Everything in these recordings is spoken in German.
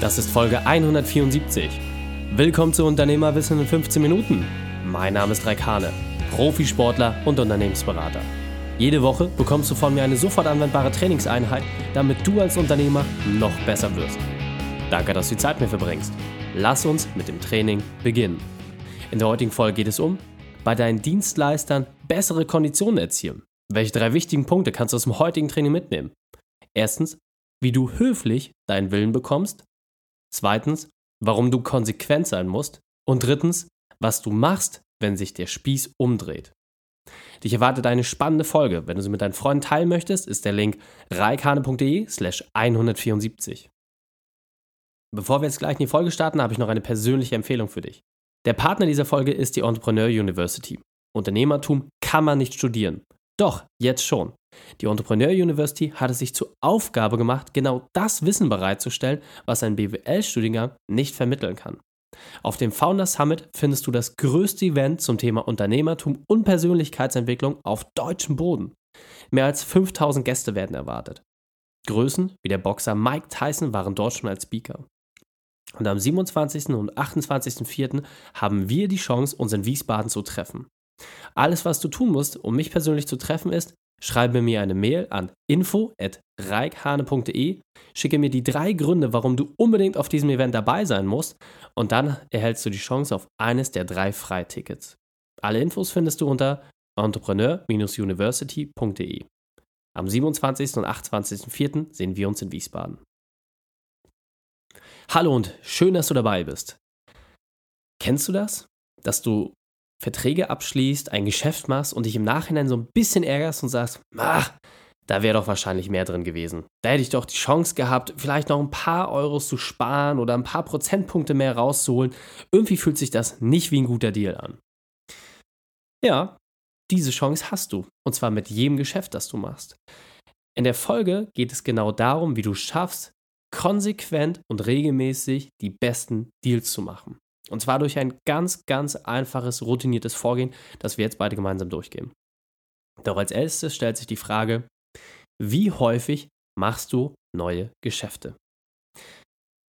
Das ist Folge 174. Willkommen zu Unternehmerwissen in 15 Minuten. Mein Name ist Raik Hane, Profisportler und Unternehmensberater. Jede Woche bekommst du von mir eine sofort anwendbare Trainingseinheit, damit du als Unternehmer noch besser wirst. Danke, dass du die Zeit mir verbringst. Lass uns mit dem Training beginnen. In der heutigen Folge geht es um, bei deinen Dienstleistern bessere Konditionen erzielen. Welche drei wichtigen Punkte kannst du aus dem heutigen Training mitnehmen? Erstens, wie du höflich deinen Willen bekommst. Zweitens, warum du konsequent sein musst. Und drittens, was du machst, wenn sich der Spieß umdreht. Dich erwartet eine spannende Folge. Wenn du sie mit deinen Freunden teilen möchtest, ist der Link reikane.de slash 174. Bevor wir jetzt gleich in die Folge starten, habe ich noch eine persönliche Empfehlung für dich. Der Partner dieser Folge ist die Entrepreneur University. Unternehmertum kann man nicht studieren. Doch, jetzt schon. Die Entrepreneur University hat es sich zur Aufgabe gemacht, genau das Wissen bereitzustellen, was ein BWL-Studiengang nicht vermitteln kann. Auf dem Founder Summit findest du das größte Event zum Thema Unternehmertum und Persönlichkeitsentwicklung auf deutschem Boden. Mehr als 5000 Gäste werden erwartet. Größen wie der Boxer Mike Tyson waren dort schon als Speaker. Und am 27. und 28.04. haben wir die Chance, uns in Wiesbaden zu treffen. Alles, was du tun musst, um mich persönlich zu treffen, ist, schreibe mir eine Mail an info.reikhane.de, schicke mir die drei Gründe, warum du unbedingt auf diesem Event dabei sein musst und dann erhältst du die Chance auf eines der drei Freitickets. Alle Infos findest du unter entrepreneur-university.de. Am 27. und 28.04. sehen wir uns in Wiesbaden. Hallo und schön, dass du dabei bist. Kennst du das? Dass du Verträge abschließt, ein Geschäft machst und dich im Nachhinein so ein bisschen ärgerst und sagst, ach, da wäre doch wahrscheinlich mehr drin gewesen. Da hätte ich doch die Chance gehabt, vielleicht noch ein paar Euros zu sparen oder ein paar Prozentpunkte mehr rauszuholen. Irgendwie fühlt sich das nicht wie ein guter Deal an. Ja, diese Chance hast du. Und zwar mit jedem Geschäft, das du machst. In der Folge geht es genau darum, wie du schaffst, konsequent und regelmäßig die besten Deals zu machen. Und zwar durch ein ganz, ganz einfaches, routiniertes Vorgehen, das wir jetzt beide gemeinsam durchgehen. Doch als erstes stellt sich die Frage, wie häufig machst du neue Geschäfte?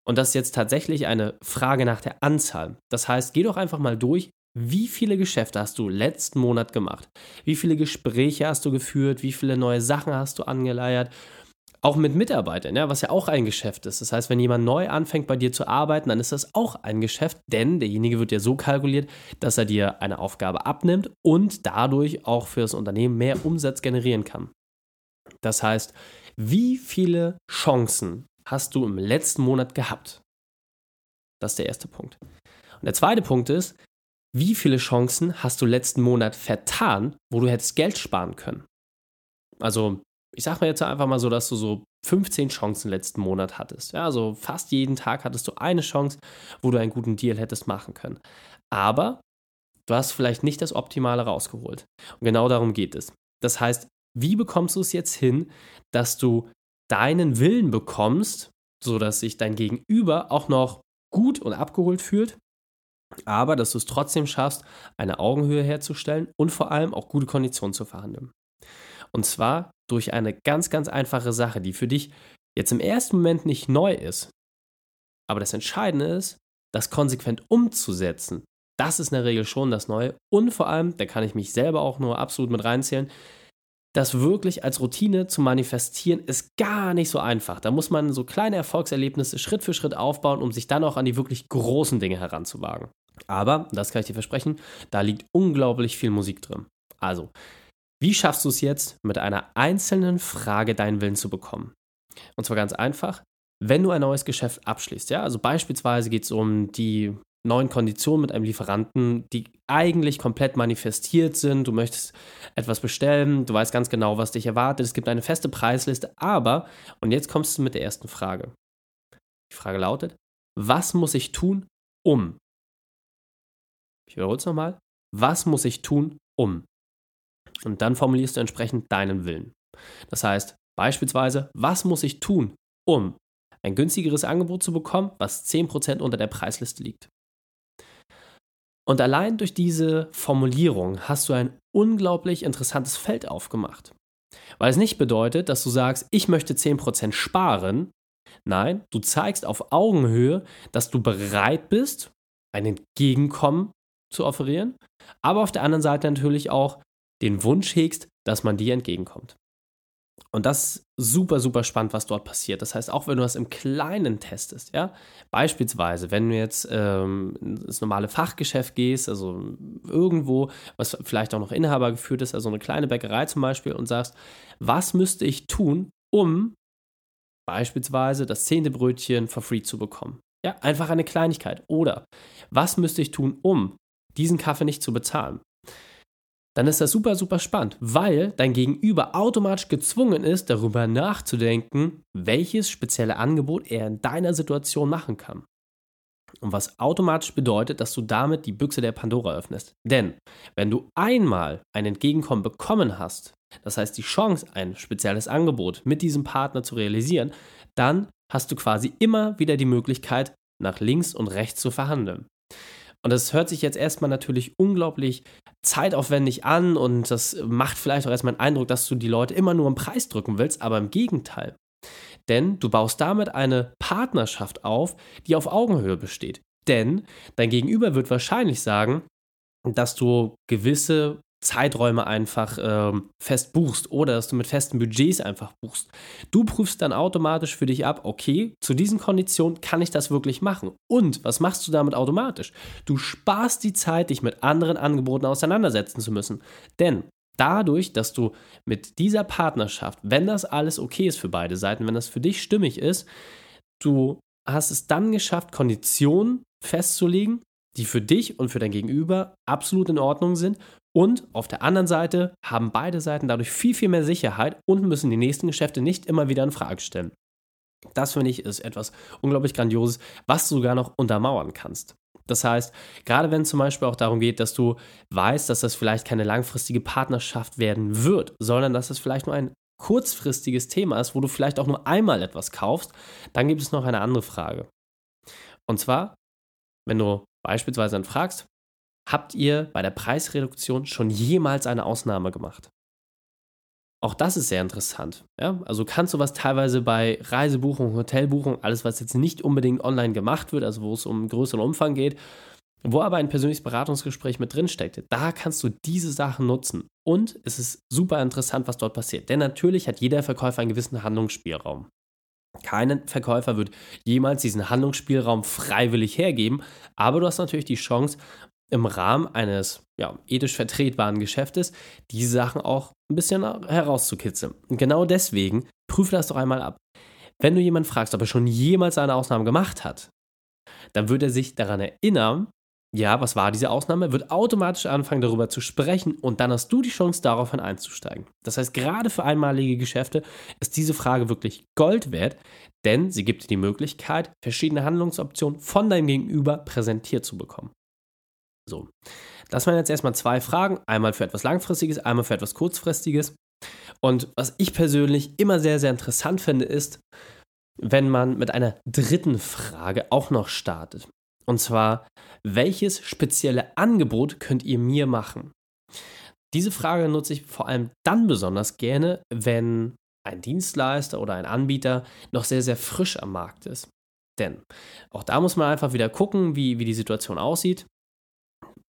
Und das ist jetzt tatsächlich eine Frage nach der Anzahl. Das heißt, geh doch einfach mal durch, wie viele Geschäfte hast du letzten Monat gemacht? Wie viele Gespräche hast du geführt? Wie viele neue Sachen hast du angeleiert? Auch mit Mitarbeitern, ja, was ja auch ein Geschäft ist. Das heißt, wenn jemand neu anfängt bei dir zu arbeiten, dann ist das auch ein Geschäft, denn derjenige wird ja so kalkuliert, dass er dir eine Aufgabe abnimmt und dadurch auch für das Unternehmen mehr Umsatz generieren kann. Das heißt, wie viele Chancen hast du im letzten Monat gehabt? Das ist der erste Punkt. Und der zweite Punkt ist, wie viele Chancen hast du letzten Monat vertan, wo du hättest Geld sparen können? Also ich sag mal jetzt einfach mal so, dass du so 15 Chancen letzten Monat hattest. Ja, also fast jeden Tag hattest du eine Chance, wo du einen guten Deal hättest machen können. Aber du hast vielleicht nicht das Optimale rausgeholt. Und genau darum geht es. Das heißt, wie bekommst du es jetzt hin, dass du deinen Willen bekommst, sodass sich dein Gegenüber auch noch gut und abgeholt fühlt, aber dass du es trotzdem schaffst, eine Augenhöhe herzustellen und vor allem auch gute Konditionen zu verhandeln. Und zwar durch eine ganz, ganz einfache Sache, die für dich jetzt im ersten Moment nicht neu ist. Aber das Entscheidende ist, das konsequent umzusetzen. Das ist in der Regel schon das Neue. Und vor allem, da kann ich mich selber auch nur absolut mit reinzählen, das wirklich als Routine zu manifestieren, ist gar nicht so einfach. Da muss man so kleine Erfolgserlebnisse Schritt für Schritt aufbauen, um sich dann auch an die wirklich großen Dinge heranzuwagen. Aber, das kann ich dir versprechen, da liegt unglaublich viel Musik drin. Also, wie schaffst du es jetzt, mit einer einzelnen Frage deinen Willen zu bekommen? Und zwar ganz einfach, wenn du ein neues Geschäft abschließt. Ja? Also beispielsweise geht es um die neuen Konditionen mit einem Lieferanten, die eigentlich komplett manifestiert sind. Du möchtest etwas bestellen, du weißt ganz genau, was dich erwartet. Es gibt eine feste Preisliste, aber, und jetzt kommst du mit der ersten Frage. Die Frage lautet, was muss ich tun, um? Ich wiederhole es nochmal. Was muss ich tun, um? Und dann formulierst du entsprechend deinen Willen. Das heißt, beispielsweise, was muss ich tun, um ein günstigeres Angebot zu bekommen, was 10% unter der Preisliste liegt? Und allein durch diese Formulierung hast du ein unglaublich interessantes Feld aufgemacht. Weil es nicht bedeutet, dass du sagst, ich möchte 10% sparen, Nein, du zeigst auf Augenhöhe, dass du bereit bist, ein Entgegenkommen zu offerieren, aber auf der anderen Seite natürlich auch den Wunsch hegst, dass man dir entgegenkommt. Und das ist super, super spannend, was dort passiert. Das heißt, auch wenn du das im Kleinen testest, ja, beispielsweise, wenn du jetzt ähm, ins normale Fachgeschäft gehst, also irgendwo, was vielleicht auch noch Inhaber geführt ist, also eine kleine Bäckerei zum Beispiel, und sagst, was müsste ich tun, um beispielsweise das zehnte Brötchen for free zu bekommen? Ja, einfach eine Kleinigkeit. Oder was müsste ich tun, um diesen Kaffee nicht zu bezahlen? Dann ist das super, super spannend, weil dein Gegenüber automatisch gezwungen ist, darüber nachzudenken, welches spezielle Angebot er in deiner Situation machen kann. Und was automatisch bedeutet, dass du damit die Büchse der Pandora öffnest. Denn wenn du einmal ein Entgegenkommen bekommen hast, das heißt die Chance, ein spezielles Angebot mit diesem Partner zu realisieren, dann hast du quasi immer wieder die Möglichkeit, nach links und rechts zu verhandeln. Und das hört sich jetzt erstmal natürlich unglaublich zeitaufwendig an und das macht vielleicht auch erstmal den Eindruck, dass du die Leute immer nur im Preis drücken willst, aber im Gegenteil. Denn du baust damit eine Partnerschaft auf, die auf Augenhöhe besteht. Denn dein Gegenüber wird wahrscheinlich sagen, dass du gewisse Zeiträume einfach ähm, fest buchst oder dass du mit festen Budgets einfach buchst. Du prüfst dann automatisch für dich ab, okay, zu diesen Konditionen kann ich das wirklich machen. Und was machst du damit automatisch? Du sparst die Zeit, dich mit anderen Angeboten auseinandersetzen zu müssen. Denn dadurch, dass du mit dieser Partnerschaft, wenn das alles okay ist für beide Seiten, wenn das für dich stimmig ist, du hast es dann geschafft, Konditionen festzulegen, die für dich und für dein Gegenüber absolut in Ordnung sind und auf der anderen Seite haben beide Seiten dadurch viel, viel mehr Sicherheit und müssen die nächsten Geschäfte nicht immer wieder in Frage stellen. Das finde ich ist etwas unglaublich Grandioses, was du sogar noch untermauern kannst. Das heißt, gerade wenn es zum Beispiel auch darum geht, dass du weißt, dass das vielleicht keine langfristige Partnerschaft werden wird, sondern dass es vielleicht nur ein kurzfristiges Thema ist, wo du vielleicht auch nur einmal etwas kaufst, dann gibt es noch eine andere Frage. Und zwar, wenn du beispielsweise dann fragst, Habt ihr bei der Preisreduktion schon jemals eine Ausnahme gemacht? Auch das ist sehr interessant. Ja? Also kannst du was teilweise bei Reisebuchung, Hotelbuchung, alles, was jetzt nicht unbedingt online gemacht wird, also wo es um größeren Umfang geht, wo aber ein persönliches Beratungsgespräch mit drin steckt, da kannst du diese Sachen nutzen. Und es ist super interessant, was dort passiert. Denn natürlich hat jeder Verkäufer einen gewissen Handlungsspielraum. Kein Verkäufer wird jemals diesen Handlungsspielraum freiwillig hergeben, aber du hast natürlich die Chance, im Rahmen eines ja, ethisch vertretbaren Geschäftes diese Sachen auch ein bisschen herauszukitzeln. Und genau deswegen prüfe das doch einmal ab. Wenn du jemanden fragst, ob er schon jemals eine Ausnahme gemacht hat, dann wird er sich daran erinnern, ja, was war diese Ausnahme, wird automatisch anfangen darüber zu sprechen und dann hast du die Chance daraufhin einzusteigen. Das heißt, gerade für einmalige Geschäfte ist diese Frage wirklich Gold wert, denn sie gibt dir die Möglichkeit, verschiedene Handlungsoptionen von deinem Gegenüber präsentiert zu bekommen. So, das waren jetzt erstmal zwei Fragen. Einmal für etwas Langfristiges, einmal für etwas Kurzfristiges. Und was ich persönlich immer sehr, sehr interessant finde, ist, wenn man mit einer dritten Frage auch noch startet. Und zwar, welches spezielle Angebot könnt ihr mir machen? Diese Frage nutze ich vor allem dann besonders gerne, wenn ein Dienstleister oder ein Anbieter noch sehr, sehr frisch am Markt ist. Denn auch da muss man einfach wieder gucken, wie, wie die Situation aussieht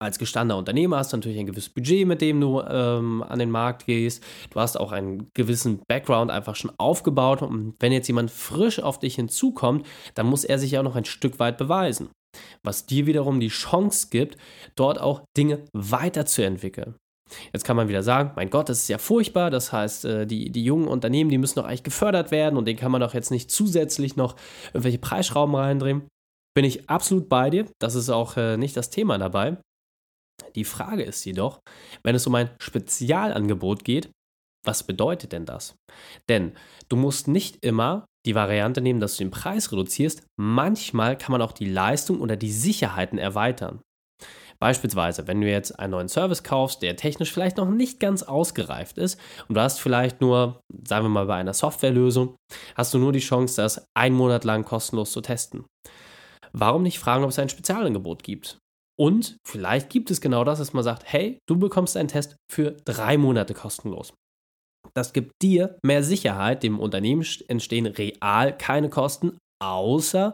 als gestandener Unternehmer hast du natürlich ein gewisses Budget, mit dem du ähm, an den Markt gehst. Du hast auch einen gewissen Background einfach schon aufgebaut. Und wenn jetzt jemand frisch auf dich hinzukommt, dann muss er sich ja noch ein Stück weit beweisen. Was dir wiederum die Chance gibt, dort auch Dinge weiterzuentwickeln. Jetzt kann man wieder sagen, mein Gott, das ist ja furchtbar. Das heißt, äh, die, die jungen Unternehmen, die müssen doch eigentlich gefördert werden und denen kann man doch jetzt nicht zusätzlich noch irgendwelche Preisschrauben reindrehen. Bin ich absolut bei dir. Das ist auch äh, nicht das Thema dabei. Die Frage ist jedoch, wenn es um ein Spezialangebot geht, was bedeutet denn das? Denn du musst nicht immer die Variante nehmen, dass du den Preis reduzierst. Manchmal kann man auch die Leistung oder die Sicherheiten erweitern. Beispielsweise, wenn du jetzt einen neuen Service kaufst, der technisch vielleicht noch nicht ganz ausgereift ist und du hast vielleicht nur, sagen wir mal bei einer Softwarelösung, hast du nur die Chance, das einen Monat lang kostenlos zu testen. Warum nicht fragen, ob es ein Spezialangebot gibt? Und vielleicht gibt es genau das, dass man sagt, hey, du bekommst einen Test für drei Monate kostenlos. Das gibt dir mehr Sicherheit, dem Unternehmen entstehen real keine Kosten, außer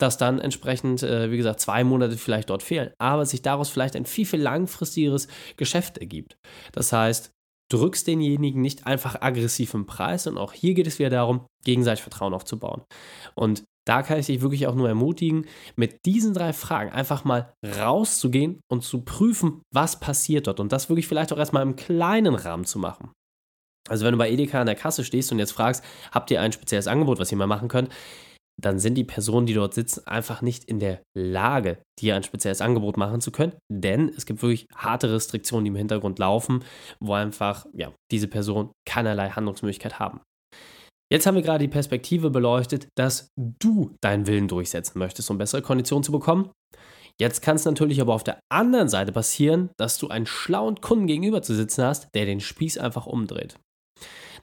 dass dann entsprechend, äh, wie gesagt, zwei Monate vielleicht dort fehlen, aber sich daraus vielleicht ein viel, viel langfristigeres Geschäft ergibt. Das heißt, drückst denjenigen nicht einfach aggressiv im Preis und auch hier geht es wieder darum, gegenseitig Vertrauen aufzubauen. Und da kann ich dich wirklich auch nur ermutigen, mit diesen drei Fragen einfach mal rauszugehen und zu prüfen, was passiert dort und das wirklich vielleicht auch erstmal im kleinen Rahmen zu machen. Also wenn du bei Edeka an der Kasse stehst und jetzt fragst, habt ihr ein spezielles Angebot, was ihr mal machen könnt, dann sind die Personen, die dort sitzen, einfach nicht in der Lage, dir ein spezielles Angebot machen zu können, denn es gibt wirklich harte Restriktionen, die im Hintergrund laufen, wo einfach ja, diese Personen keinerlei Handlungsmöglichkeit haben. Jetzt haben wir gerade die Perspektive beleuchtet, dass du deinen Willen durchsetzen möchtest, um bessere Konditionen zu bekommen. Jetzt kann es natürlich aber auf der anderen Seite passieren, dass du einen schlauen Kunden gegenüber zu sitzen hast, der den Spieß einfach umdreht.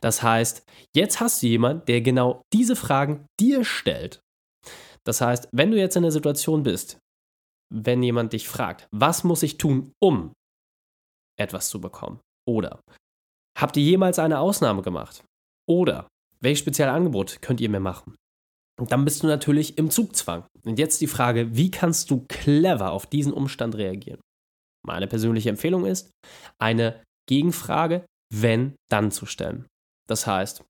Das heißt, jetzt hast du jemanden, der genau diese Fragen dir stellt. Das heißt, wenn du jetzt in der Situation bist, wenn jemand dich fragt, was muss ich tun, um etwas zu bekommen? Oder habt ihr jemals eine Ausnahme gemacht? Oder welches spezielle Angebot könnt ihr mir machen? Und dann bist du natürlich im Zugzwang. Und jetzt die Frage, wie kannst du clever auf diesen Umstand reagieren? Meine persönliche Empfehlung ist, eine Gegenfrage, wenn, dann zu stellen. Das heißt,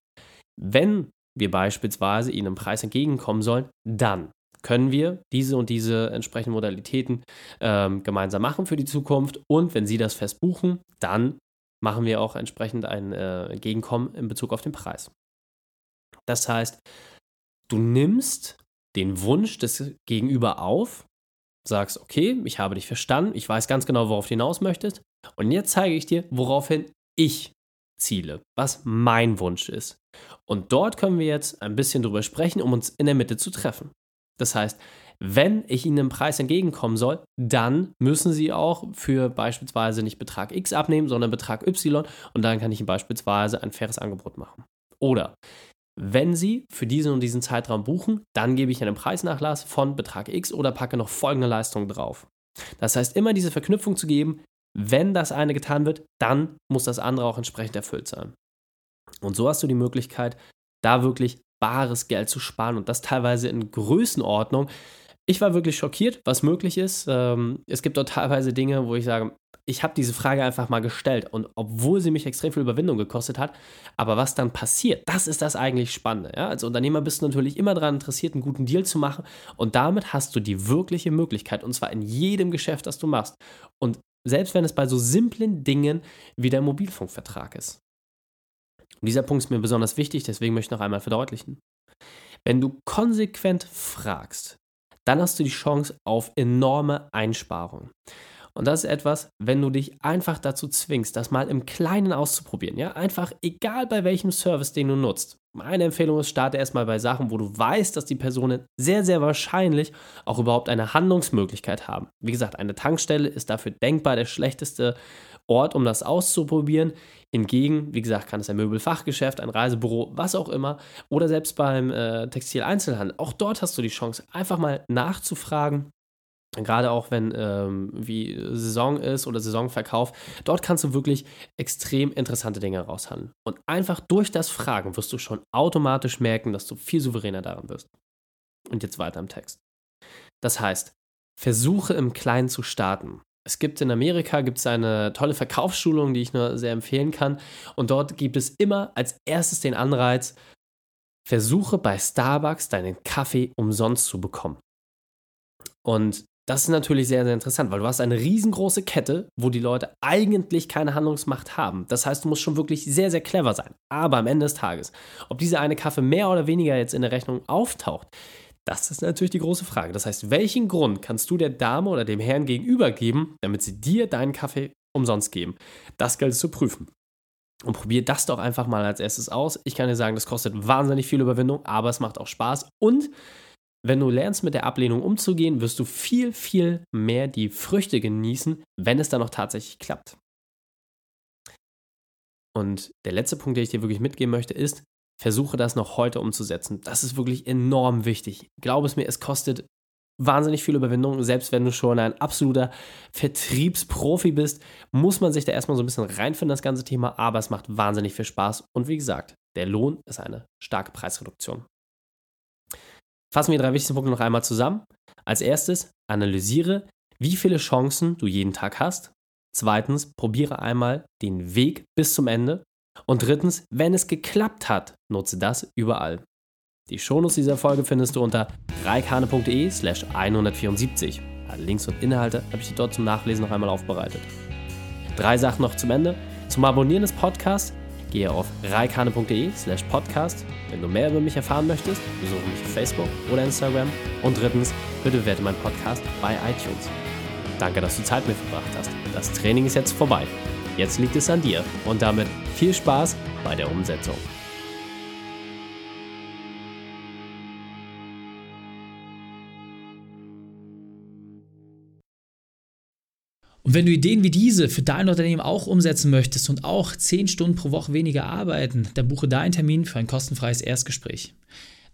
wenn wir beispielsweise Ihnen im Preis entgegenkommen sollen, dann können wir diese und diese entsprechenden Modalitäten ähm, gemeinsam machen für die Zukunft. Und wenn Sie das fest buchen, dann machen wir auch entsprechend ein äh, Entgegenkommen in Bezug auf den Preis. Das heißt, du nimmst den Wunsch des Gegenüber auf, sagst, okay, ich habe dich verstanden, ich weiß ganz genau, worauf du hinaus möchtest. Und jetzt zeige ich dir, woraufhin ich ziele, was mein Wunsch ist. Und dort können wir jetzt ein bisschen drüber sprechen, um uns in der Mitte zu treffen. Das heißt, wenn ich Ihnen einen Preis entgegenkommen soll, dann müssen Sie auch für beispielsweise nicht Betrag X abnehmen, sondern Betrag Y und dann kann ich Ihnen beispielsweise ein faires Angebot machen. Oder wenn Sie für diesen und diesen Zeitraum buchen, dann gebe ich einen Preisnachlass von Betrag X oder packe noch folgende Leistung drauf. Das heißt, immer diese Verknüpfung zu geben, wenn das eine getan wird, dann muss das andere auch entsprechend erfüllt sein. Und so hast du die Möglichkeit, da wirklich bares Geld zu sparen und das teilweise in Größenordnung. Ich war wirklich schockiert, was möglich ist. Ähm, es gibt dort teilweise Dinge, wo ich sage, ich habe diese Frage einfach mal gestellt und obwohl sie mich extrem viel Überwindung gekostet hat, aber was dann passiert, das ist das eigentlich Spannende. Ja? Als Unternehmer bist du natürlich immer daran interessiert, einen guten Deal zu machen und damit hast du die wirkliche Möglichkeit und zwar in jedem Geschäft, das du machst. Und selbst wenn es bei so simplen Dingen wie der Mobilfunkvertrag ist. Und dieser Punkt ist mir besonders wichtig, deswegen möchte ich noch einmal verdeutlichen. Wenn du konsequent fragst, dann hast du die Chance auf enorme Einsparungen. Und das ist etwas, wenn du dich einfach dazu zwingst, das mal im Kleinen auszuprobieren. Ja, einfach egal bei welchem Service, den du nutzt. Meine Empfehlung ist, starte erstmal bei Sachen, wo du weißt, dass die Personen sehr, sehr wahrscheinlich auch überhaupt eine Handlungsmöglichkeit haben. Wie gesagt, eine Tankstelle ist dafür denkbar der schlechteste Ort, um das auszuprobieren. Hingegen, wie gesagt, kann es ein Möbelfachgeschäft, ein Reisebüro, was auch immer, oder selbst beim äh, Textileinzelhandel. Auch dort hast du die Chance, einfach mal nachzufragen gerade auch wenn ähm, wie Saison ist oder Saisonverkauf, dort kannst du wirklich extrem interessante Dinge raushandeln. Und einfach durch das Fragen wirst du schon automatisch merken, dass du viel souveräner darin wirst. Und jetzt weiter im Text. Das heißt, versuche im Kleinen zu starten. Es gibt in Amerika gibt's eine tolle Verkaufsschulung, die ich nur sehr empfehlen kann. Und dort gibt es immer als erstes den Anreiz, versuche bei Starbucks deinen Kaffee umsonst zu bekommen. Und das ist natürlich sehr, sehr interessant, weil du hast eine riesengroße Kette, wo die Leute eigentlich keine Handlungsmacht haben. Das heißt, du musst schon wirklich sehr, sehr clever sein. Aber am Ende des Tages, ob dieser eine Kaffee mehr oder weniger jetzt in der Rechnung auftaucht, das ist natürlich die große Frage. Das heißt, welchen Grund kannst du der Dame oder dem Herrn gegenüber geben, damit sie dir deinen Kaffee umsonst geben? Das gilt es zu prüfen. Und probier das doch einfach mal als erstes aus. Ich kann dir sagen, das kostet wahnsinnig viel Überwindung, aber es macht auch Spaß. Und wenn du lernst, mit der Ablehnung umzugehen, wirst du viel, viel mehr die Früchte genießen, wenn es dann auch tatsächlich klappt. Und der letzte Punkt, den ich dir wirklich mitgeben möchte, ist, versuche das noch heute umzusetzen. Das ist wirklich enorm wichtig. Glaube es mir, es kostet wahnsinnig viel Überwindung. Selbst wenn du schon ein absoluter Vertriebsprofi bist, muss man sich da erstmal so ein bisschen reinfinden, das ganze Thema. Aber es macht wahnsinnig viel Spaß. Und wie gesagt, der Lohn ist eine starke Preisreduktion. Fassen wir die drei wichtigsten Punkte noch einmal zusammen. Als erstes, analysiere, wie viele Chancen du jeden Tag hast. Zweitens, probiere einmal den Weg bis zum Ende. Und drittens, wenn es geklappt hat, nutze das überall. Die Shownotes dieser Folge findest du unter reikane.de slash 174. Alle Links und Inhalte habe ich dir dort zum Nachlesen noch einmal aufbereitet. Drei Sachen noch zum Ende. Zum Abonnieren des Podcasts gehe auf reikane.de slash podcast. Wenn du mehr über mich erfahren möchtest, besuche mich auf Facebook oder Instagram. Und drittens, bitte bewerte meinen Podcast bei iTunes. Danke, dass du Zeit mit mir verbracht hast. Das Training ist jetzt vorbei. Jetzt liegt es an dir und damit viel Spaß bei der Umsetzung. Und wenn du Ideen wie diese für dein Unternehmen auch umsetzen möchtest und auch 10 Stunden pro Woche weniger arbeiten, dann buche deinen Termin für ein kostenfreies Erstgespräch.